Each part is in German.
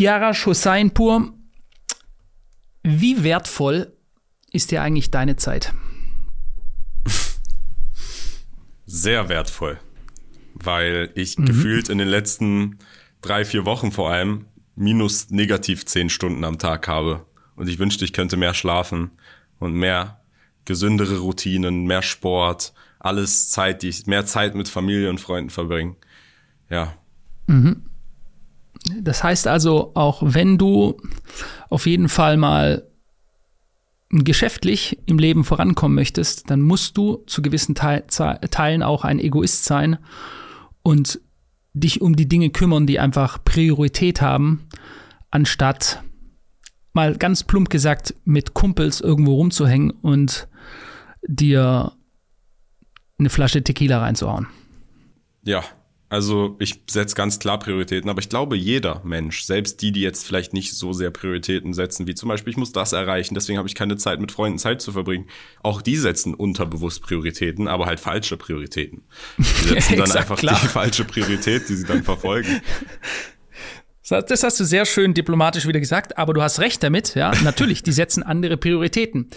Chiara Chosainpur, wie wertvoll ist dir eigentlich deine Zeit? Sehr wertvoll, weil ich mhm. gefühlt in den letzten drei, vier Wochen vor allem minus negativ zehn Stunden am Tag habe. Und ich wünschte, ich könnte mehr schlafen und mehr gesündere Routinen, mehr Sport, alles Zeit, die ich, mehr Zeit mit Familie und Freunden verbringen. Ja. Mhm. Das heißt also, auch wenn du auf jeden Fall mal geschäftlich im Leben vorankommen möchtest, dann musst du zu gewissen Teil, Teilen auch ein Egoist sein und dich um die Dinge kümmern, die einfach Priorität haben, anstatt mal ganz plump gesagt mit Kumpels irgendwo rumzuhängen und dir eine Flasche Tequila reinzuhauen. Ja, also ich setze ganz klar Prioritäten, aber ich glaube, jeder Mensch, selbst die, die jetzt vielleicht nicht so sehr Prioritäten setzen, wie zum Beispiel, ich muss das erreichen, deswegen habe ich keine Zeit, mit Freunden Zeit zu verbringen, auch die setzen unterbewusst Prioritäten, aber halt falsche Prioritäten. Die setzen dann einfach klar. die falsche Priorität, die sie dann verfolgen. Das hast du sehr schön diplomatisch wieder gesagt, aber du hast recht damit, ja. Natürlich, die setzen andere Prioritäten.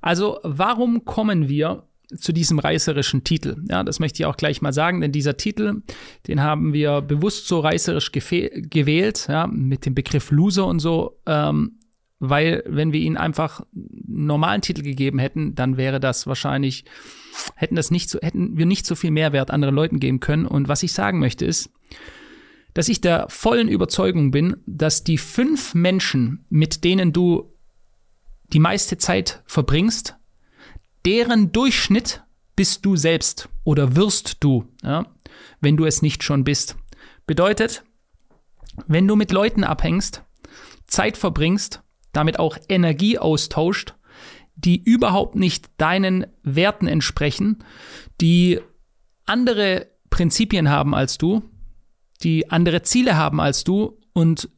Also, warum kommen wir zu diesem reißerischen Titel. Ja, das möchte ich auch gleich mal sagen, denn dieser Titel, den haben wir bewusst so reißerisch gewählt, ja, mit dem Begriff Loser und so, ähm, weil wenn wir ihnen einfach einen normalen Titel gegeben hätten, dann wäre das wahrscheinlich, hätten das nicht so, hätten wir nicht so viel Mehrwert anderen Leuten geben können. Und was ich sagen möchte ist, dass ich der vollen Überzeugung bin, dass die fünf Menschen, mit denen du die meiste Zeit verbringst, deren Durchschnitt bist du selbst oder wirst du, ja, wenn du es nicht schon bist. Bedeutet, wenn du mit Leuten abhängst, Zeit verbringst, damit auch Energie austauscht, die überhaupt nicht deinen Werten entsprechen, die andere Prinzipien haben als du, die andere Ziele haben als du und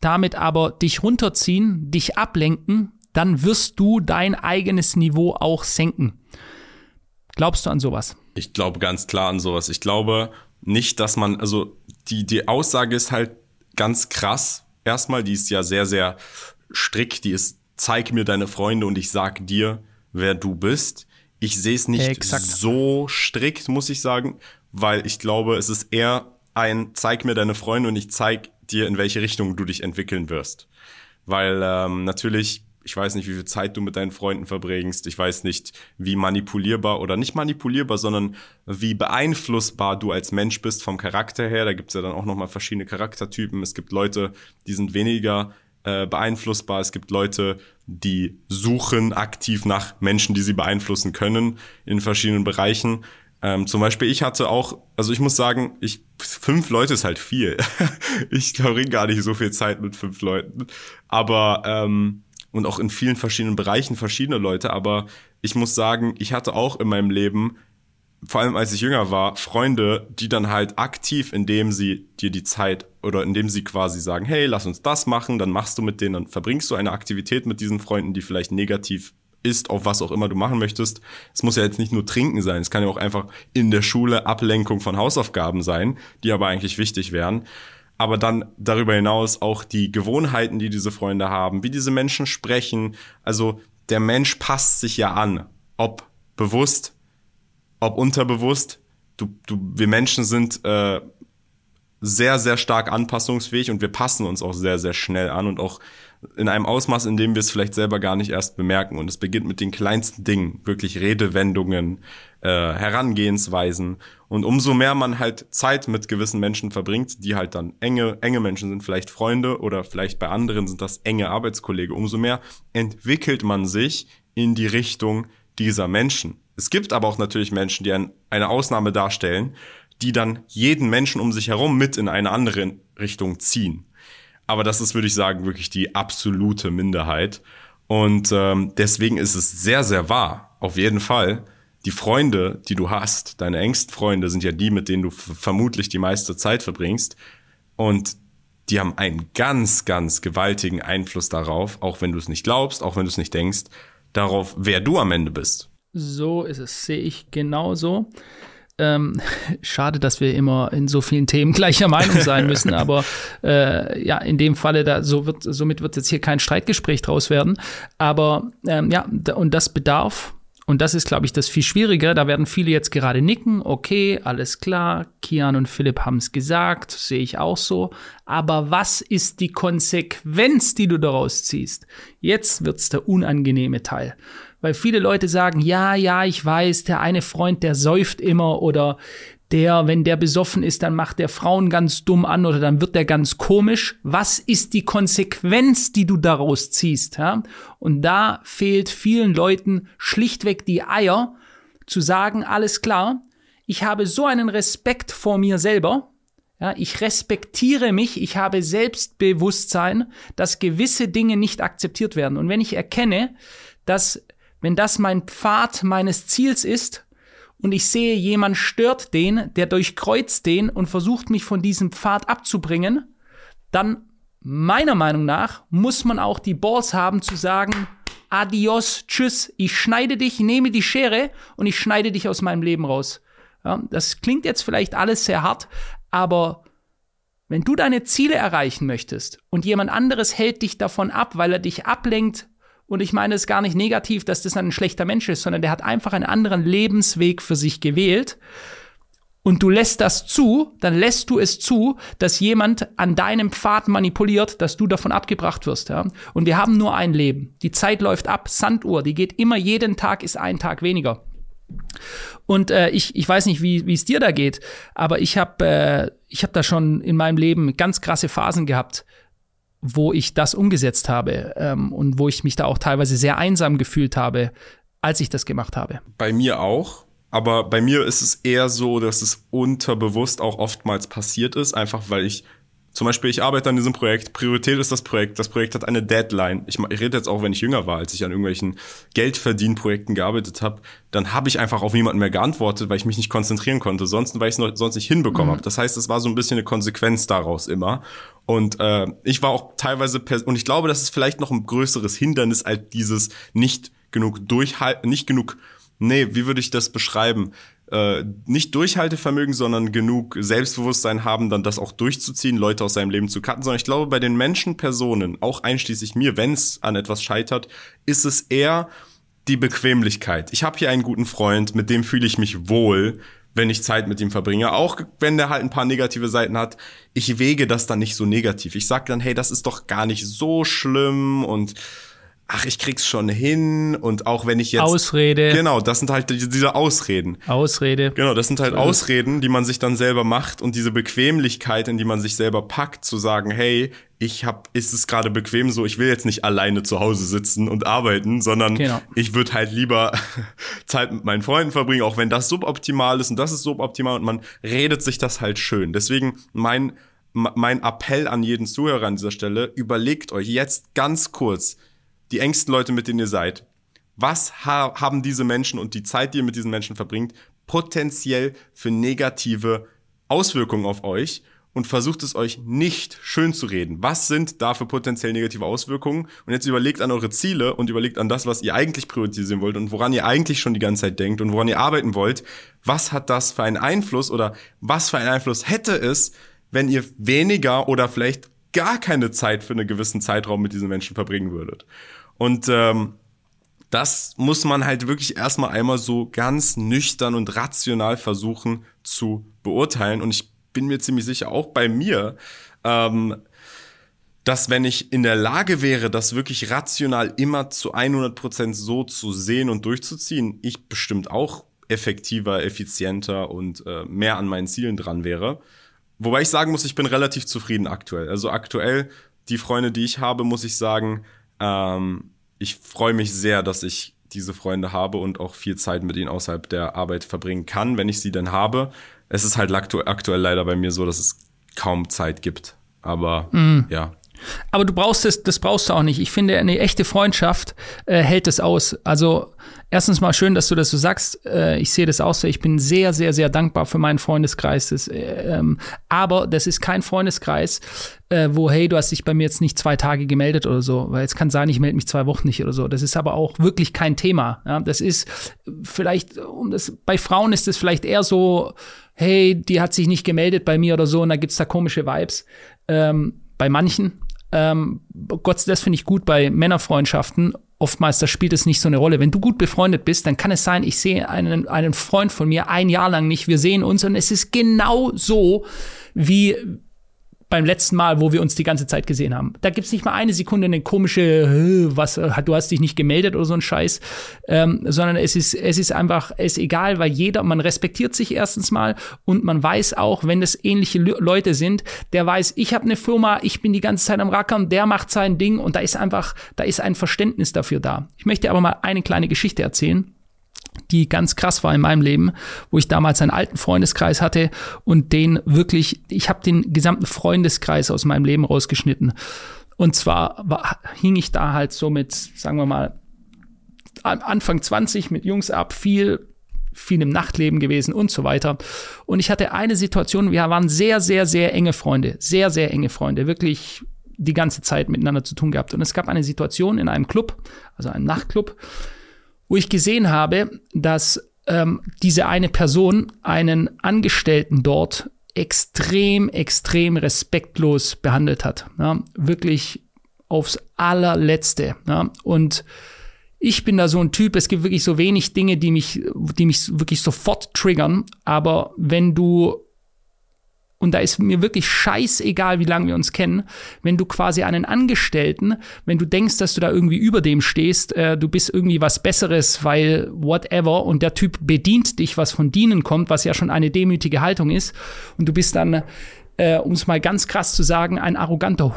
damit aber dich runterziehen, dich ablenken, dann wirst du dein eigenes Niveau auch senken. Glaubst du an sowas? Ich glaube ganz klar an sowas. Ich glaube nicht, dass man, also die, die Aussage ist halt ganz krass. Erstmal, die ist ja sehr, sehr strikt. Die ist, zeig mir deine Freunde und ich sag dir, wer du bist. Ich sehe es nicht Exakt. so strikt, muss ich sagen, weil ich glaube, es ist eher ein, zeig mir deine Freunde und ich zeig dir, in welche Richtung du dich entwickeln wirst. Weil ähm, natürlich ich weiß nicht, wie viel Zeit du mit deinen Freunden verbringst. Ich weiß nicht, wie manipulierbar oder nicht manipulierbar, sondern wie beeinflussbar du als Mensch bist vom Charakter her. Da gibt's ja dann auch nochmal verschiedene Charaktertypen. Es gibt Leute, die sind weniger äh, beeinflussbar. Es gibt Leute, die suchen aktiv nach Menschen, die sie beeinflussen können in verschiedenen Bereichen. Ähm, zum Beispiel, ich hatte auch, also ich muss sagen, ich fünf Leute ist halt viel. ich verbringe gar nicht so viel Zeit mit fünf Leuten. Aber ähm, und auch in vielen verschiedenen Bereichen verschiedene Leute, aber ich muss sagen, ich hatte auch in meinem Leben, vor allem als ich jünger war, Freunde, die dann halt aktiv, indem sie dir die Zeit oder indem sie quasi sagen, hey, lass uns das machen, dann machst du mit denen, dann verbringst du eine Aktivität mit diesen Freunden, die vielleicht negativ ist, auf was auch immer du machen möchtest. Es muss ja jetzt nicht nur trinken sein, es kann ja auch einfach in der Schule Ablenkung von Hausaufgaben sein, die aber eigentlich wichtig wären aber dann darüber hinaus auch die Gewohnheiten, die diese Freunde haben, wie diese Menschen sprechen. Also der Mensch passt sich ja an, ob bewusst, ob unterbewusst. Du, du, wir Menschen sind äh, sehr, sehr stark anpassungsfähig und wir passen uns auch sehr, sehr schnell an und auch in einem Ausmaß, in dem wir es vielleicht selber gar nicht erst bemerken. Und es beginnt mit den kleinsten Dingen, wirklich Redewendungen, äh, Herangehensweisen. Und umso mehr man halt Zeit mit gewissen Menschen verbringt, die halt dann enge, enge Menschen sind, vielleicht Freunde oder vielleicht bei anderen sind das enge Arbeitskollege, umso mehr entwickelt man sich in die Richtung dieser Menschen. Es gibt aber auch natürlich Menschen, die ein, eine Ausnahme darstellen, die dann jeden Menschen um sich herum mit in eine andere Richtung ziehen. Aber das ist, würde ich sagen, wirklich die absolute Minderheit. Und ähm, deswegen ist es sehr, sehr wahr, auf jeden Fall. Die Freunde, die du hast, deine engsten Freunde, sind ja die, mit denen du vermutlich die meiste Zeit verbringst. Und die haben einen ganz, ganz gewaltigen Einfluss darauf, auch wenn du es nicht glaubst, auch wenn du es nicht denkst, darauf, wer du am Ende bist. So ist es, sehe ich genauso. Ähm, schade, dass wir immer in so vielen Themen gleicher Meinung sein müssen, aber äh, ja, in dem Falle, da, so wird, somit wird jetzt hier kein Streitgespräch draus werden. Aber ähm, ja, und das bedarf und das ist, glaube ich, das viel Schwierigere. Da werden viele jetzt gerade nicken. Okay, alles klar. Kian und Philipp haben es gesagt. Sehe ich auch so. Aber was ist die Konsequenz, die du daraus ziehst? Jetzt wird's der unangenehme Teil. Weil viele Leute sagen, ja, ja, ich weiß, der eine Freund, der säuft immer oder der, wenn der besoffen ist, dann macht der Frauen ganz dumm an oder dann wird der ganz komisch. Was ist die Konsequenz, die du daraus ziehst? Ja? Und da fehlt vielen Leuten schlichtweg die Eier, zu sagen, alles klar, ich habe so einen Respekt vor mir selber, ja, ich respektiere mich, ich habe Selbstbewusstsein, dass gewisse Dinge nicht akzeptiert werden. Und wenn ich erkenne, dass, wenn das mein Pfad meines Ziels ist, und ich sehe, jemand stört den, der durchkreuzt den und versucht mich von diesem Pfad abzubringen, dann meiner Meinung nach muss man auch die Balls haben zu sagen, adios, tschüss, ich schneide dich, nehme die Schere und ich schneide dich aus meinem Leben raus. Ja, das klingt jetzt vielleicht alles sehr hart, aber wenn du deine Ziele erreichen möchtest und jemand anderes hält dich davon ab, weil er dich ablenkt und ich meine es gar nicht negativ, dass das ein schlechter Mensch ist, sondern der hat einfach einen anderen Lebensweg für sich gewählt. Und du lässt das zu, dann lässt du es zu, dass jemand an deinem Pfad manipuliert, dass du davon abgebracht wirst. Ja? Und wir haben nur ein Leben. Die Zeit läuft ab, Sanduhr, die geht immer, jeden Tag ist ein Tag weniger. Und äh, ich, ich weiß nicht, wie es dir da geht, aber ich habe äh, hab da schon in meinem Leben ganz krasse Phasen gehabt, wo ich das umgesetzt habe ähm, und wo ich mich da auch teilweise sehr einsam gefühlt habe, als ich das gemacht habe. Bei mir auch. Aber bei mir ist es eher so, dass es unterbewusst auch oftmals passiert ist, einfach weil ich zum Beispiel, ich arbeite an diesem Projekt, Priorität ist das Projekt, das Projekt hat eine Deadline. Ich, ich rede jetzt auch, wenn ich jünger war, als ich an irgendwelchen Geldverdienprojekten gearbeitet habe, dann habe ich einfach auf niemanden mehr geantwortet, weil ich mich nicht konzentrieren konnte, sonst, weil ich es sonst nicht hinbekommen mhm. habe. Das heißt, es war so ein bisschen eine Konsequenz daraus immer. Und äh, ich war auch teilweise, und ich glaube, das ist vielleicht noch ein größeres Hindernis als dieses nicht genug durchhalten, nicht genug, nee, wie würde ich das beschreiben? Äh, nicht Durchhaltevermögen, sondern genug Selbstbewusstsein haben, dann das auch durchzuziehen, Leute aus seinem Leben zu cutten, sondern ich glaube, bei den Menschen, Personen, auch einschließlich mir, wenn es an etwas scheitert, ist es eher die Bequemlichkeit. Ich habe hier einen guten Freund, mit dem fühle ich mich wohl, wenn ich Zeit mit ihm verbringe, auch wenn der halt ein paar negative Seiten hat. Ich wege das dann nicht so negativ. Ich sag dann, hey, das ist doch gar nicht so schlimm und ach, ich krieg's schon hin und auch wenn ich jetzt Ausrede. Genau, das sind halt diese Ausreden. Ausrede. Genau, das sind halt Ausreden, die man sich dann selber macht und diese Bequemlichkeit, in die man sich selber packt, zu sagen, hey, ich hab, ist es gerade bequem so, ich will jetzt nicht alleine zu Hause sitzen und arbeiten, sondern genau. ich würde halt lieber Zeit mit meinen Freunden verbringen, auch wenn das suboptimal ist und das ist suboptimal und man redet sich das halt schön. Deswegen mein mein Appell an jeden Zuhörer an dieser Stelle, überlegt euch jetzt ganz kurz, die engsten Leute, mit denen ihr seid, was ha haben diese Menschen und die Zeit, die ihr mit diesen Menschen verbringt, potenziell für negative Auswirkungen auf euch und versucht es euch nicht schön zu reden. Was sind da für potenziell negative Auswirkungen? Und jetzt überlegt an eure Ziele und überlegt an das, was ihr eigentlich priorisieren wollt und woran ihr eigentlich schon die ganze Zeit denkt und woran ihr arbeiten wollt. Was hat das für einen Einfluss oder was für einen Einfluss hätte es, wenn ihr weniger oder vielleicht gar keine Zeit für einen gewissen Zeitraum mit diesen Menschen verbringen würdet? Und ähm, das muss man halt wirklich erstmal einmal so ganz nüchtern und rational versuchen zu beurteilen. Und ich bin mir ziemlich sicher, auch bei mir, ähm, dass wenn ich in der Lage wäre, das wirklich rational immer zu 100 Prozent so zu sehen und durchzuziehen, ich bestimmt auch effektiver, effizienter und äh, mehr an meinen Zielen dran wäre. Wobei ich sagen muss, ich bin relativ zufrieden aktuell. Also aktuell, die Freunde, die ich habe, muss ich sagen, ähm, ich freue mich sehr, dass ich diese Freunde habe und auch viel Zeit mit ihnen außerhalb der Arbeit verbringen kann, wenn ich sie denn habe. Es ist halt aktuell leider bei mir so, dass es kaum Zeit gibt. Aber mm. ja. Aber du brauchst es, das brauchst du auch nicht. Ich finde, eine echte Freundschaft äh, hält es aus. Also erstens mal schön, dass du das so sagst. Äh, ich sehe das auch so. Ich bin sehr, sehr, sehr dankbar für meinen Freundeskreis. Das, äh, ähm, aber das ist kein Freundeskreis, äh, wo, hey, du hast dich bei mir jetzt nicht zwei Tage gemeldet oder so. Weil es kann sein, ich melde mich zwei Wochen nicht oder so. Das ist aber auch wirklich kein Thema. Ja? Das ist vielleicht, um das, bei Frauen ist es vielleicht eher so, hey, die hat sich nicht gemeldet bei mir oder so und da gibt's da komische Vibes. Ähm, bei manchen. Ähm, Gott, das finde ich gut bei Männerfreundschaften. Oftmals, da spielt es nicht so eine Rolle. Wenn du gut befreundet bist, dann kann es sein, ich sehe einen, einen Freund von mir ein Jahr lang nicht, wir sehen uns und es ist genau so, wie, beim letzten Mal, wo wir uns die ganze Zeit gesehen haben. Da gibt's nicht mal eine Sekunde eine komische, was, du hast dich nicht gemeldet oder so ein Scheiß, ähm, sondern es ist, es ist einfach, es ist egal, weil jeder, man respektiert sich erstens mal und man weiß auch, wenn das ähnliche Leute sind, der weiß, ich habe eine Firma, ich bin die ganze Zeit am Rackern, der macht sein Ding und da ist einfach, da ist ein Verständnis dafür da. Ich möchte aber mal eine kleine Geschichte erzählen die ganz krass war in meinem Leben, wo ich damals einen alten Freundeskreis hatte und den wirklich, ich habe den gesamten Freundeskreis aus meinem Leben rausgeschnitten. Und zwar war, hing ich da halt so mit, sagen wir mal, Anfang 20 mit Jungs ab, viel viel im Nachtleben gewesen und so weiter. Und ich hatte eine Situation, wir waren sehr, sehr, sehr enge Freunde, sehr, sehr enge Freunde, wirklich die ganze Zeit miteinander zu tun gehabt. Und es gab eine Situation in einem Club, also einem Nachtclub, wo ich gesehen habe, dass ähm, diese eine Person einen Angestellten dort extrem, extrem respektlos behandelt hat. Ja, wirklich aufs allerletzte. Ja, und ich bin da so ein Typ, es gibt wirklich so wenig Dinge, die mich, die mich wirklich sofort triggern. Aber wenn du und da ist mir wirklich scheißegal, wie lange wir uns kennen, wenn du quasi einen Angestellten, wenn du denkst, dass du da irgendwie über dem stehst, äh, du bist irgendwie was Besseres, weil whatever, und der Typ bedient dich, was von dienen kommt, was ja schon eine demütige Haltung ist, und du bist dann, äh, um es mal ganz krass zu sagen, ein arroganter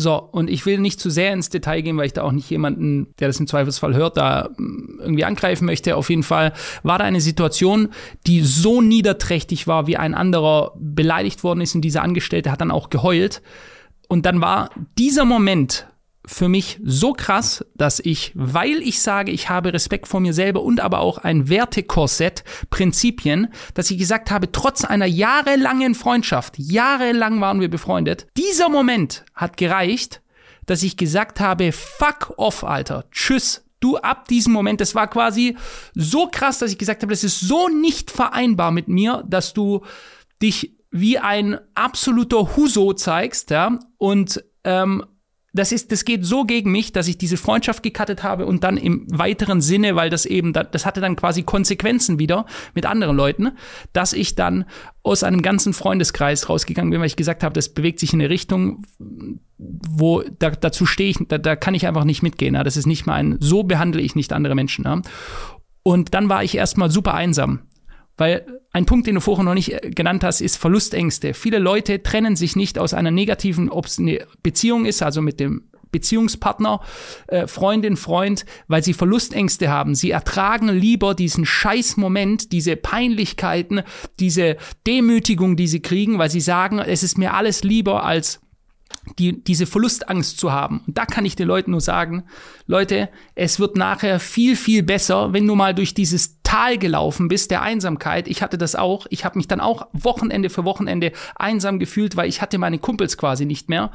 so, und ich will nicht zu sehr ins Detail gehen, weil ich da auch nicht jemanden, der das im Zweifelsfall hört, da mm, irgendwie angreifen möchte. Auf jeden Fall war da eine Situation, die so niederträchtig war, wie ein anderer beleidigt worden ist und dieser Angestellte hat dann auch geheult. Und dann war dieser Moment, für mich so krass, dass ich, weil ich sage, ich habe Respekt vor mir selber und aber auch ein Wertekorsett, Prinzipien, dass ich gesagt habe, trotz einer jahrelangen Freundschaft, jahrelang waren wir befreundet, dieser Moment hat gereicht, dass ich gesagt habe, fuck off, Alter, tschüss, du ab diesem Moment, das war quasi so krass, dass ich gesagt habe, das ist so nicht vereinbar mit mir, dass du dich wie ein absoluter Huso zeigst, ja, und ähm, das ist, das geht so gegen mich, dass ich diese Freundschaft gekattet habe und dann im weiteren Sinne, weil das eben, das hatte dann quasi Konsequenzen wieder mit anderen Leuten, dass ich dann aus einem ganzen Freundeskreis rausgegangen bin, weil ich gesagt habe, das bewegt sich in eine Richtung, wo da, dazu stehe ich, da, da kann ich einfach nicht mitgehen. Ja. Das ist nicht mein, so behandle ich nicht andere Menschen. Ja. Und dann war ich erstmal super einsam. Weil ein Punkt, den du vorher noch nicht äh, genannt hast, ist Verlustängste. Viele Leute trennen sich nicht aus einer negativen, ob es eine Beziehung ist, also mit dem Beziehungspartner, äh, Freundin, Freund, weil sie Verlustängste haben. Sie ertragen lieber diesen Scheißmoment, diese Peinlichkeiten, diese Demütigung, die sie kriegen, weil sie sagen, es ist mir alles lieber als die, diese Verlustangst zu haben. Und da kann ich den Leuten nur sagen, Leute, es wird nachher viel, viel besser, wenn du mal durch dieses Tal gelaufen bist, der Einsamkeit. Ich hatte das auch. Ich habe mich dann auch Wochenende für Wochenende einsam gefühlt, weil ich hatte meine Kumpels quasi nicht mehr.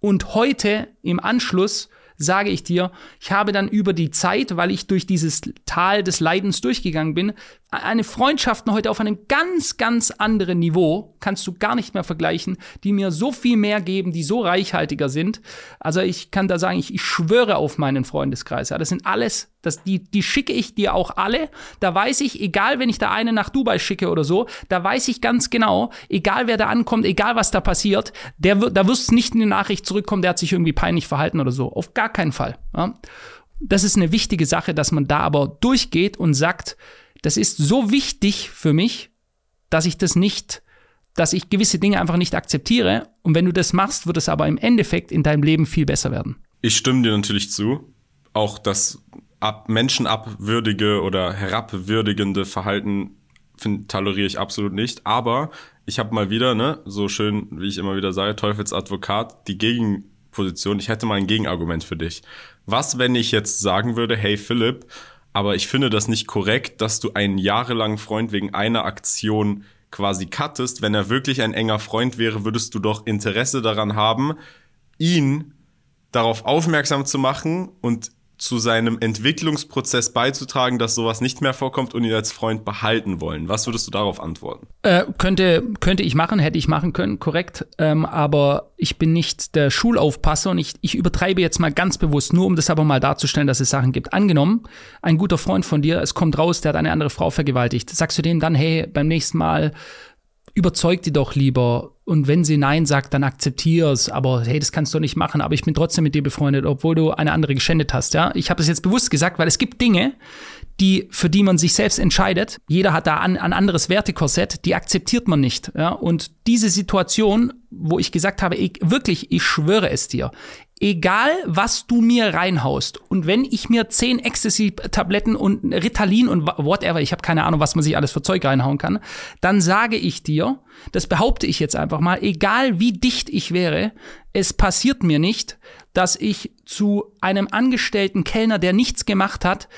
Und heute im Anschluss sage ich dir, ich habe dann über die Zeit, weil ich durch dieses Tal des Leidens durchgegangen bin, eine Freundschaft heute auf einem ganz, ganz anderen Niveau, kannst du gar nicht mehr vergleichen, die mir so viel mehr geben, die so reichhaltiger sind. Also ich kann da sagen, ich, ich schwöre auf meinen Freundeskreis. Ja, das sind alles, das, die, die schicke ich dir auch alle. Da weiß ich, egal wenn ich da eine nach Dubai schicke oder so, da weiß ich ganz genau, egal wer da ankommt, egal was da passiert, der, da wirst nicht in die Nachricht zurückkommen, der hat sich irgendwie peinlich verhalten oder so. Auf gar keinen Fall. Ja. Das ist eine wichtige Sache, dass man da aber durchgeht und sagt, das ist so wichtig für mich, dass ich das nicht, dass ich gewisse Dinge einfach nicht akzeptiere. Und wenn du das machst, wird es aber im Endeffekt in deinem Leben viel besser werden. Ich stimme dir natürlich zu. Auch das ab menschenabwürdige oder herabwürdigende Verhalten toleriere ich absolut nicht. Aber ich habe mal wieder, ne, so schön, wie ich immer wieder sage, Teufelsadvokat, die Gegen Position. Ich hätte mal ein Gegenargument für dich. Was, wenn ich jetzt sagen würde, hey Philipp, aber ich finde das nicht korrekt, dass du einen jahrelangen Freund wegen einer Aktion quasi cuttest. Wenn er wirklich ein enger Freund wäre, würdest du doch Interesse daran haben, ihn darauf aufmerksam zu machen und zu seinem Entwicklungsprozess beizutragen, dass sowas nicht mehr vorkommt und ihn als Freund behalten wollen. Was würdest du darauf antworten? Äh, könnte, könnte ich machen, hätte ich machen können, korrekt. Ähm, aber ich bin nicht der Schulaufpasser und ich, ich übertreibe jetzt mal ganz bewusst, nur um das aber mal darzustellen, dass es Sachen gibt. Angenommen, ein guter Freund von dir, es kommt raus, der hat eine andere Frau vergewaltigt. Sagst du denen dann, hey, beim nächsten Mal überzeug die doch lieber. Und wenn sie Nein sagt, dann akzeptier's. Aber hey, das kannst du nicht machen. Aber ich bin trotzdem mit dir befreundet, obwohl du eine andere geschändet hast. Ja, ich habe es jetzt bewusst gesagt, weil es gibt Dinge, die für die man sich selbst entscheidet. Jeder hat da ein, ein anderes Wertekorsett. Die akzeptiert man nicht. Ja, und diese Situation, wo ich gesagt habe, ich, wirklich, ich schwöre es dir, egal was du mir reinhaust. Und wenn ich mir zehn Ecstasy-Tabletten und Ritalin und whatever, ich habe keine Ahnung, was man sich alles für Zeug reinhauen kann, dann sage ich dir, das behaupte ich jetzt einfach mal, egal wie dicht ich wäre, es passiert mir nicht, dass ich zu einem angestellten Kellner, der nichts gemacht hat,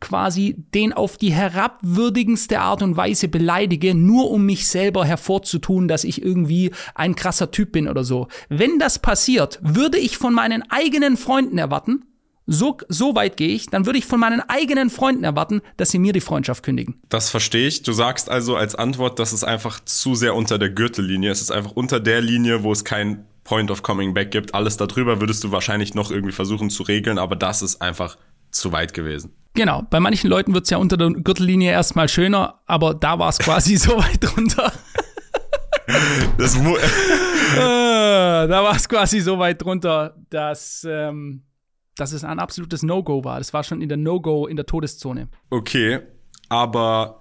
quasi den auf die herabwürdigendste Art und Weise beleidige, nur um mich selber hervorzutun, dass ich irgendwie ein krasser Typ bin oder so. Wenn das passiert, würde ich von meinen eigenen Freunden erwarten, so, so weit gehe ich, dann würde ich von meinen eigenen Freunden erwarten, dass sie mir die Freundschaft kündigen. Das verstehe ich. Du sagst also als Antwort, dass es einfach zu sehr unter der Gürtellinie. Es ist einfach unter der Linie, wo es kein Point of Coming Back gibt. Alles darüber würdest du wahrscheinlich noch irgendwie versuchen zu regeln, aber das ist einfach zu weit gewesen. Genau, bei manchen Leuten wird es ja unter der Gürtellinie erstmal schöner, aber da war es quasi so weit drunter. Das äh, da war es quasi so weit drunter, dass, ähm, dass es ein absolutes No-Go war. Das war schon in der No-Go, in der Todeszone. Okay, aber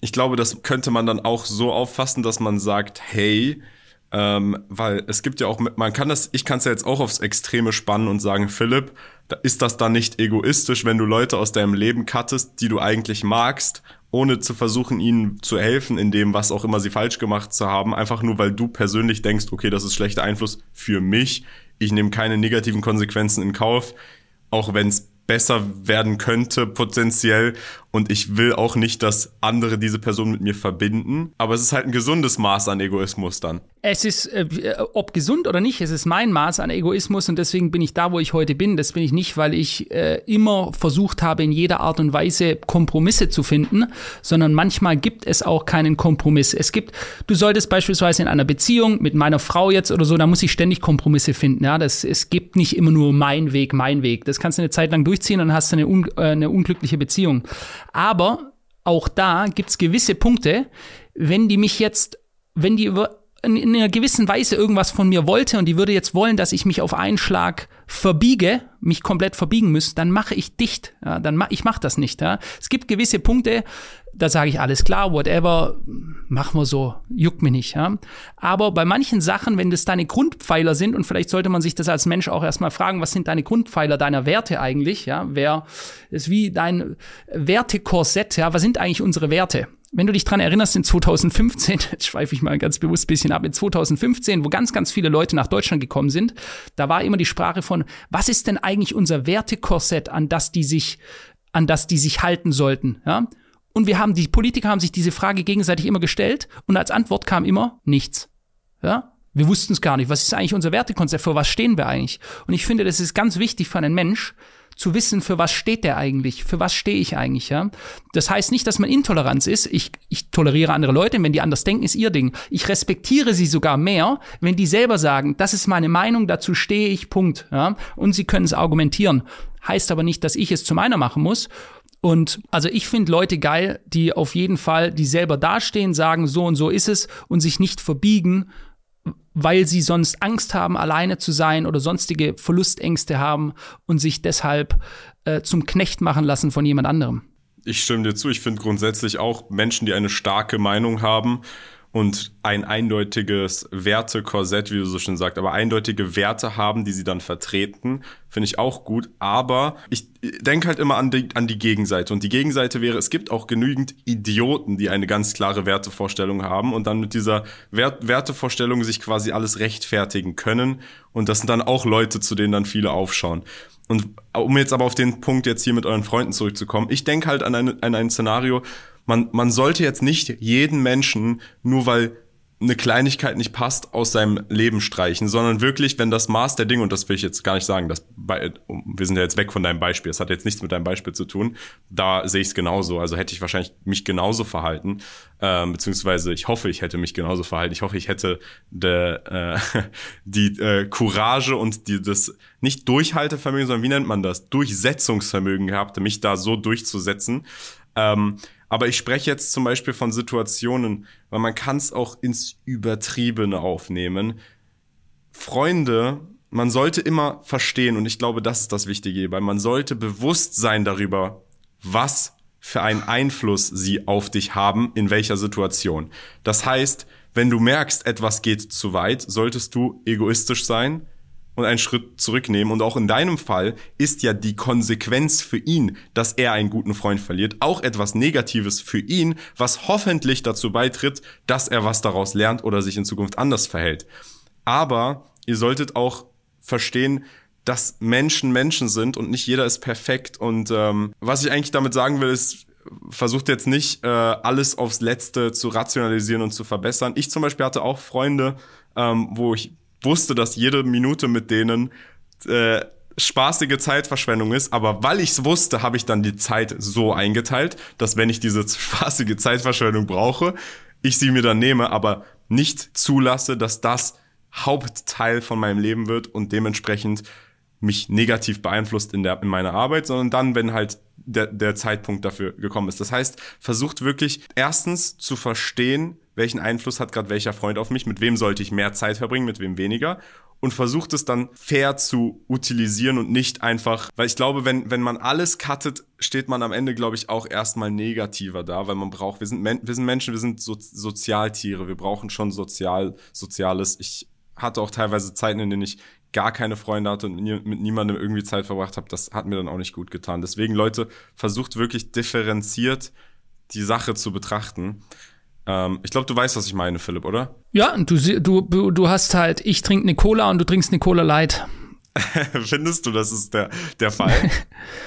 ich glaube, das könnte man dann auch so auffassen, dass man sagt, hey, ähm, weil es gibt ja auch, man kann das, ich kann es ja jetzt auch aufs Extreme spannen und sagen, Philipp, ist das dann nicht egoistisch, wenn du Leute aus deinem Leben cuttest, die du eigentlich magst, ohne zu versuchen, ihnen zu helfen in dem, was auch immer sie falsch gemacht zu haben, einfach nur weil du persönlich denkst, okay, das ist schlechter Einfluss für mich, ich nehme keine negativen Konsequenzen in Kauf, auch wenn es besser werden könnte potenziell und ich will auch nicht, dass andere diese Person mit mir verbinden, aber es ist halt ein gesundes Maß an Egoismus dann es ist, äh, ob gesund oder nicht, es ist mein Maß an Egoismus und deswegen bin ich da, wo ich heute bin. Das bin ich nicht, weil ich äh, immer versucht habe, in jeder Art und Weise Kompromisse zu finden, sondern manchmal gibt es auch keinen Kompromiss. Es gibt, du solltest beispielsweise in einer Beziehung mit meiner Frau jetzt oder so, da muss ich ständig Kompromisse finden. Ja, das, es gibt nicht immer nur mein Weg, mein Weg. Das kannst du eine Zeit lang durchziehen und hast eine, un, äh, eine unglückliche Beziehung. Aber auch da gibt's gewisse Punkte, wenn die mich jetzt, wenn die in einer gewissen Weise irgendwas von mir wollte und die würde jetzt wollen, dass ich mich auf einen Schlag verbiege, mich komplett verbiegen müsste, dann mache ich dicht. Ja, dann ma ich mache das nicht. Ja. Es gibt gewisse Punkte, da sage ich alles klar, whatever, machen wir so, juckt mich nicht. Ja. Aber bei manchen Sachen, wenn das deine Grundpfeiler sind und vielleicht sollte man sich das als Mensch auch erstmal fragen, was sind deine Grundpfeiler deiner Werte eigentlich? Ja, wer ist wie dein Wertekorsett? Ja, was sind eigentlich unsere Werte? wenn du dich dran erinnerst, in 2015, jetzt schweife ich mal ganz bewusst bisschen ab, in 2015, wo ganz, ganz viele Leute nach Deutschland gekommen sind, da war immer die Sprache von, was ist denn eigentlich unser Wertekorsett, an das die sich, an das die sich halten sollten, ja? Und wir haben, die Politiker haben sich diese Frage gegenseitig immer gestellt und als Antwort kam immer nichts, ja? Wir wussten es gar nicht. Was ist eigentlich unser Wertekonzept? Für was stehen wir eigentlich? Und ich finde, das ist ganz wichtig für einen Mensch, zu wissen, für was steht der eigentlich, für was stehe ich eigentlich, ja. Das heißt nicht, dass man Intoleranz ist. Ich, ich toleriere andere Leute, wenn die anders denken, ist ihr Ding. Ich respektiere sie sogar mehr, wenn die selber sagen, das ist meine Meinung, dazu stehe ich, Punkt, ja. Und sie können es argumentieren. Heißt aber nicht, dass ich es zu meiner machen muss. Und also ich finde Leute geil, die auf jeden Fall, die selber dastehen, sagen, so und so ist es und sich nicht verbiegen weil sie sonst Angst haben, alleine zu sein oder sonstige Verlustängste haben und sich deshalb äh, zum Knecht machen lassen von jemand anderem. Ich stimme dir zu. Ich finde grundsätzlich auch Menschen, die eine starke Meinung haben und ein eindeutiges Wertekorsett, wie du so schön sagst, aber eindeutige Werte haben, die sie dann vertreten, finde ich auch gut. Aber ich denke halt immer an die, an die Gegenseite. Und die Gegenseite wäre, es gibt auch genügend Idioten, die eine ganz klare Wertevorstellung haben und dann mit dieser Wert, Wertevorstellung sich quasi alles rechtfertigen können. Und das sind dann auch Leute, zu denen dann viele aufschauen. Und um jetzt aber auf den Punkt jetzt hier mit euren Freunden zurückzukommen, ich denke halt an, eine, an ein Szenario, man, man sollte jetzt nicht jeden Menschen, nur weil eine Kleinigkeit nicht passt, aus seinem Leben streichen, sondern wirklich, wenn das Maß der Dinge, und das will ich jetzt gar nicht sagen, bei, wir sind ja jetzt weg von deinem Beispiel, das hat jetzt nichts mit deinem Beispiel zu tun, da sehe ich es genauso. Also hätte ich wahrscheinlich mich genauso verhalten, ähm, beziehungsweise ich hoffe, ich hätte mich genauso verhalten. Ich hoffe, ich hätte de, äh, die äh, Courage und die, das nicht Durchhaltevermögen, sondern wie nennt man das? Durchsetzungsvermögen gehabt, mich da so durchzusetzen. Ähm, aber ich spreche jetzt zum Beispiel von Situationen, weil man kann es auch ins Übertriebene aufnehmen. Freunde, man sollte immer verstehen, und ich glaube, das ist das Wichtige, weil man sollte bewusst sein darüber, was für einen Einfluss sie auf dich haben, in welcher Situation. Das heißt, wenn du merkst, etwas geht zu weit, solltest du egoistisch sein und einen Schritt zurücknehmen. Und auch in deinem Fall ist ja die Konsequenz für ihn, dass er einen guten Freund verliert, auch etwas Negatives für ihn, was hoffentlich dazu beitritt, dass er was daraus lernt oder sich in Zukunft anders verhält. Aber ihr solltet auch verstehen, dass Menschen Menschen sind und nicht jeder ist perfekt. Und ähm, was ich eigentlich damit sagen will, ist, versucht jetzt nicht äh, alles aufs Letzte zu rationalisieren und zu verbessern. Ich zum Beispiel hatte auch Freunde, ähm, wo ich wusste, dass jede Minute mit denen äh, spaßige Zeitverschwendung ist, aber weil ich es wusste, habe ich dann die Zeit so eingeteilt, dass wenn ich diese spaßige Zeitverschwendung brauche, ich sie mir dann nehme, aber nicht zulasse, dass das Hauptteil von meinem Leben wird und dementsprechend mich negativ beeinflusst in, der, in meiner Arbeit, sondern dann, wenn halt der, der Zeitpunkt dafür gekommen ist. Das heißt, versucht wirklich erstens zu verstehen, welchen Einfluss hat gerade welcher Freund auf mich, mit wem sollte ich mehr Zeit verbringen, mit wem weniger und versucht es dann fair zu utilisieren und nicht einfach, weil ich glaube, wenn, wenn man alles cuttet, steht man am Ende, glaube ich, auch erstmal negativer da, weil man braucht, wir sind, wir sind Menschen, wir sind so, Sozialtiere, wir brauchen schon Sozial, Soziales. Ich hatte auch teilweise Zeiten, in denen ich gar keine Freunde hatte und mit niemandem irgendwie Zeit verbracht habe. Das hat mir dann auch nicht gut getan. Deswegen, Leute, versucht wirklich differenziert die Sache zu betrachten. Ähm, ich glaube, du weißt, was ich meine, Philipp, oder? Ja, du, du, du hast halt, ich trinke eine Cola und du trinkst eine Cola Light. Findest du, das ist der, der Fall?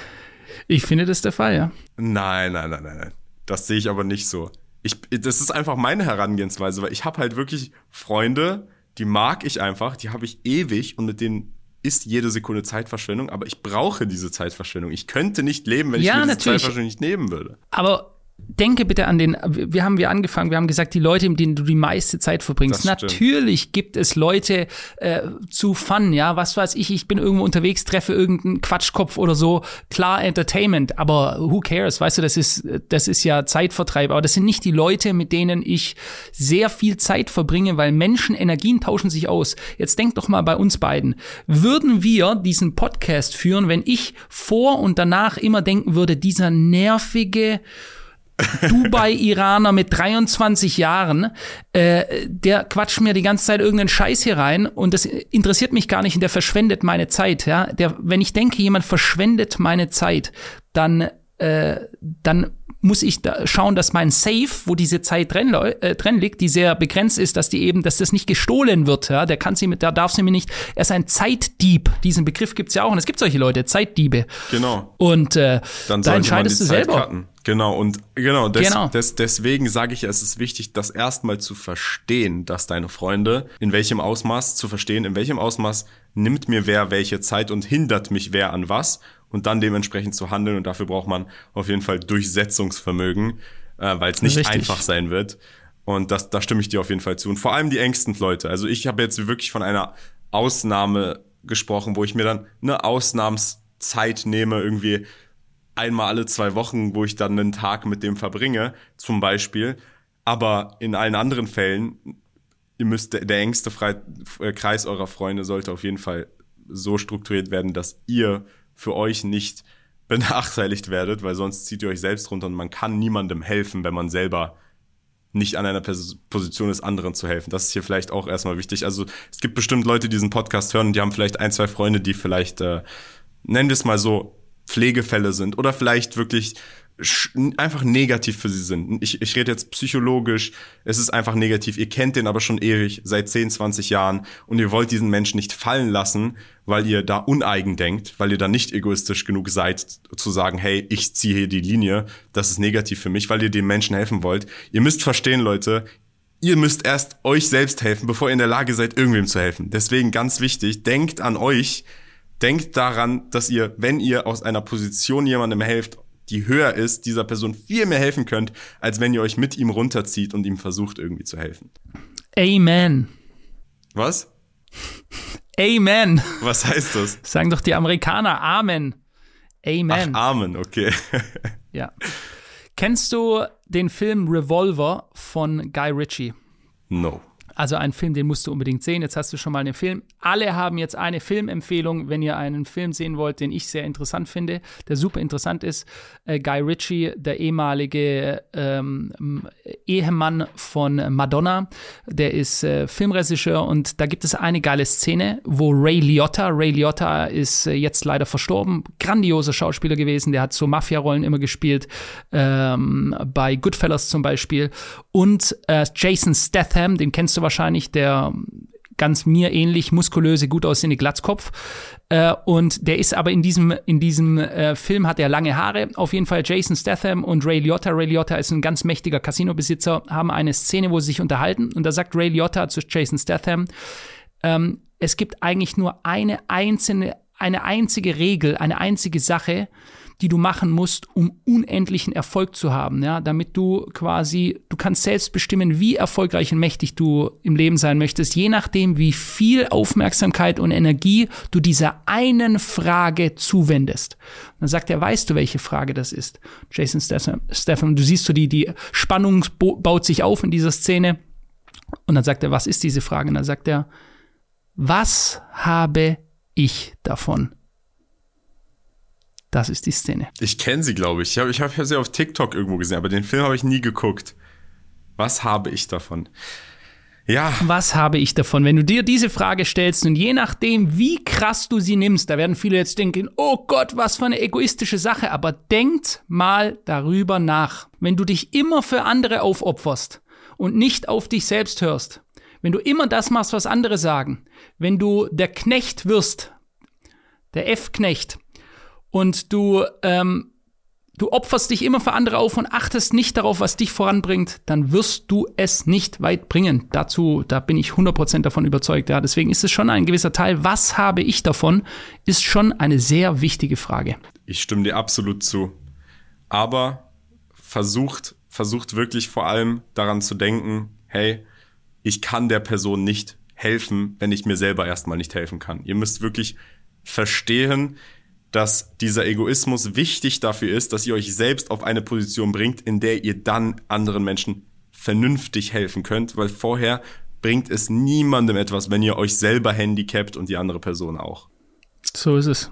ich finde das der Fall, ja. Nein, nein, nein, nein, nein. Das sehe ich aber nicht so. Ich, das ist einfach meine Herangehensweise, weil ich habe halt wirklich Freunde, die mag ich einfach, die habe ich ewig und mit denen ist jede Sekunde Zeitverschwendung, aber ich brauche diese Zeitverschwendung. Ich könnte nicht leben, wenn ja, ich mir diese Zeitverschwendung nicht nehmen würde. Aber denke bitte an den, wir haben wir angefangen, wir haben gesagt, die Leute, mit denen du die meiste Zeit verbringst. Natürlich gibt es Leute äh, zu Fun, ja, was weiß ich, ich bin irgendwo unterwegs, treffe irgendeinen Quatschkopf oder so, klar Entertainment, aber who cares, weißt du, das ist, das ist ja Zeitvertreib, aber das sind nicht die Leute, mit denen ich sehr viel Zeit verbringe, weil Menschen, Energien tauschen sich aus. Jetzt denk doch mal bei uns beiden. Würden wir diesen Podcast führen, wenn ich vor und danach immer denken würde, dieser nervige, Dubai-Iraner mit 23 Jahren, äh, der quatscht mir die ganze Zeit irgendeinen Scheiß hier rein und das interessiert mich gar nicht und der verschwendet meine Zeit. Ja, der, wenn ich denke, jemand verschwendet meine Zeit, dann äh, dann muss ich da schauen, dass mein Safe, wo diese Zeit drin, äh, drin liegt, die sehr begrenzt ist, dass die eben, dass das nicht gestohlen wird. Ja, der kann sie mit, der darf sie mir nicht. Er ist ein Zeitdieb. Diesen Begriff gibt's ja auch und es gibt solche Leute, Zeitdiebe. Genau. Und äh, Dann da entscheidest du selber. Cutten. Genau, und genau, des, genau. Des, deswegen sage ich, es ist wichtig, das erstmal zu verstehen, dass deine Freunde, in welchem Ausmaß, zu verstehen, in welchem Ausmaß nimmt mir wer welche Zeit und hindert mich wer an was und dann dementsprechend zu handeln. Und dafür braucht man auf jeden Fall Durchsetzungsvermögen, äh, weil es nicht Richtig. einfach sein wird. Und das, da stimme ich dir auf jeden Fall zu. Und vor allem die engsten Leute. Also ich habe jetzt wirklich von einer Ausnahme gesprochen, wo ich mir dann eine Ausnahmszeit nehme, irgendwie einmal alle zwei Wochen, wo ich dann einen Tag mit dem verbringe, zum Beispiel. Aber in allen anderen Fällen, ihr müsst, der engste äh, Kreis eurer Freunde sollte auf jeden Fall so strukturiert werden, dass ihr für euch nicht benachteiligt werdet, weil sonst zieht ihr euch selbst runter und man kann niemandem helfen, wenn man selber nicht an einer Position des anderen zu helfen. Das ist hier vielleicht auch erstmal wichtig. Also es gibt bestimmt Leute, die diesen Podcast hören und die haben vielleicht ein, zwei Freunde, die vielleicht, äh, nennen wir es mal so, Pflegefälle sind oder vielleicht wirklich einfach negativ für sie sind. Ich, ich rede jetzt psychologisch, es ist einfach negativ. Ihr kennt den aber schon ewig, seit 10, 20 Jahren und ihr wollt diesen Menschen nicht fallen lassen, weil ihr da uneigen denkt, weil ihr da nicht egoistisch genug seid, zu sagen, hey, ich ziehe hier die Linie, das ist negativ für mich, weil ihr dem Menschen helfen wollt. Ihr müsst verstehen, Leute, ihr müsst erst euch selbst helfen, bevor ihr in der Lage seid, irgendwem zu helfen. Deswegen ganz wichtig, denkt an euch, denkt daran, dass ihr, wenn ihr aus einer Position jemandem helft, die höher ist, dieser Person viel mehr helfen könnt, als wenn ihr euch mit ihm runterzieht und ihm versucht irgendwie zu helfen. Amen. Was? Amen. Was heißt das? Sagen doch die Amerikaner Amen. Amen. Ach, Amen, okay. ja. Kennst du den Film Revolver von Guy Ritchie? No. Also ein Film, den musst du unbedingt sehen. Jetzt hast du schon mal einen Film. Alle haben jetzt eine Filmempfehlung, wenn ihr einen Film sehen wollt, den ich sehr interessant finde, der super interessant ist. Äh, Guy Ritchie, der ehemalige ähm, Ehemann von Madonna, der ist äh, Filmregisseur und da gibt es eine geile Szene, wo Ray Liotta, Ray Liotta ist äh, jetzt leider verstorben, grandioser Schauspieler gewesen, der hat so Mafia-Rollen immer gespielt, ähm, bei Goodfellas zum Beispiel. Und äh, Jason Statham, den kennst du wahrscheinlich, der ganz mir ähnlich muskulöse, gut aussehende Glatzkopf. Äh, und der ist aber in diesem, in diesem äh, Film hat er lange Haare. Auf jeden Fall Jason Statham und Ray Liotta. Ray Liotta ist ein ganz mächtiger Casino-Besitzer, haben eine Szene, wo sie sich unterhalten. Und da sagt Ray Liotta zu Jason Statham, ähm, es gibt eigentlich nur eine einzelne, eine einzige Regel, eine einzige Sache, die du machen musst, um unendlichen Erfolg zu haben, ja, damit du quasi, du kannst selbst bestimmen, wie erfolgreich und mächtig du im Leben sein möchtest, je nachdem, wie viel Aufmerksamkeit und Energie du dieser einen Frage zuwendest. Und dann sagt er, weißt du, welche Frage das ist? Jason Stephan, du siehst so, die, die Spannung baut sich auf in dieser Szene. Und dann sagt er, was ist diese Frage? Und dann sagt er, was habe ich davon? Das ist die Szene. Ich kenne sie, glaube ich. Ich habe ich hab sie auf TikTok irgendwo gesehen, aber den Film habe ich nie geguckt. Was habe ich davon? Ja. Was habe ich davon? Wenn du dir diese Frage stellst und je nachdem, wie krass du sie nimmst, da werden viele jetzt denken, oh Gott, was für eine egoistische Sache, aber denkt mal darüber nach. Wenn du dich immer für andere aufopferst und nicht auf dich selbst hörst, wenn du immer das machst, was andere sagen, wenn du der Knecht wirst, der F-Knecht, und du, ähm, du opferst dich immer für andere auf und achtest nicht darauf, was dich voranbringt, dann wirst du es nicht weit bringen. Dazu, da bin ich 100% davon überzeugt. Ja, deswegen ist es schon ein gewisser Teil. Was habe ich davon? Ist schon eine sehr wichtige Frage. Ich stimme dir absolut zu. Aber versucht, versucht wirklich vor allem daran zu denken, hey, ich kann der Person nicht helfen, wenn ich mir selber erstmal nicht helfen kann. Ihr müsst wirklich verstehen, dass dieser Egoismus wichtig dafür ist, dass ihr euch selbst auf eine Position bringt, in der ihr dann anderen Menschen vernünftig helfen könnt, weil vorher bringt es niemandem etwas, wenn ihr euch selber handicapt und die andere Person auch. So ist es.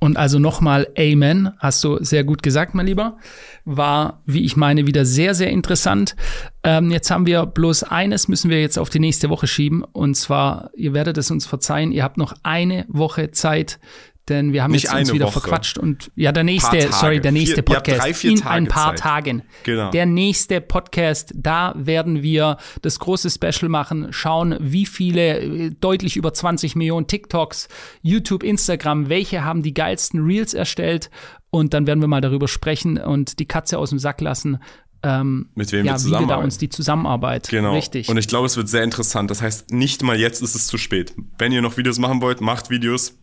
Und also nochmal Amen, hast du sehr gut gesagt, mein Lieber. War, wie ich meine, wieder sehr, sehr interessant. Ähm, jetzt haben wir bloß eines, müssen wir jetzt auf die nächste Woche schieben. Und zwar, ihr werdet es uns verzeihen, ihr habt noch eine Woche Zeit, denn wir haben Nicht jetzt uns wieder Woche. verquatscht und ja, der nächste, sorry, der nächste vier, Podcast drei, vier in Tage ein paar Zeit. Tagen. Genau. Der nächste Podcast, da werden wir das große Special machen, schauen, wie viele, äh, deutlich über 20 Millionen TikToks, YouTube, Instagram, welche haben die geilsten Reels erstellt und dann werden wir mal darüber sprechen und die Katze aus dem Sack lassen, ähm, mit wem ja, wir zusammenarbeiten. Wie wir da uns die Zusammenarbeit. Genau. Richtig. Und ich glaube, es wird sehr interessant. Das heißt, nicht mal jetzt ist es zu spät. Wenn ihr noch Videos machen wollt, macht Videos.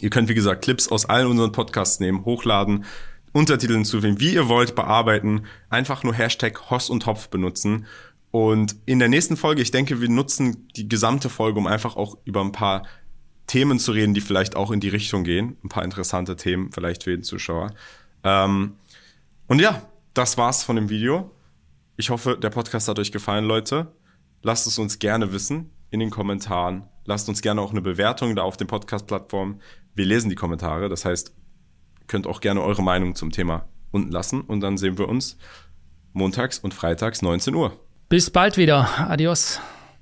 Ihr könnt, wie gesagt, Clips aus allen unseren Podcasts nehmen, hochladen, Untertitel hinzufügen, wie ihr wollt, bearbeiten. Einfach nur Hashtag Hoss und Hopf benutzen. Und in der nächsten Folge, ich denke, wir nutzen die gesamte Folge, um einfach auch über ein paar Themen zu reden, die vielleicht auch in die Richtung gehen. Ein paar interessante Themen vielleicht für den Zuschauer. Ähm, und ja, das war's von dem Video. Ich hoffe, der Podcast hat euch gefallen, Leute. Lasst es uns gerne wissen in den Kommentaren. Lasst uns gerne auch eine Bewertung da auf den Podcast-Plattformen wir lesen die Kommentare. Das heißt, könnt auch gerne eure Meinung zum Thema unten lassen und dann sehen wir uns montags und freitags 19 Uhr. Bis bald wieder. Adios.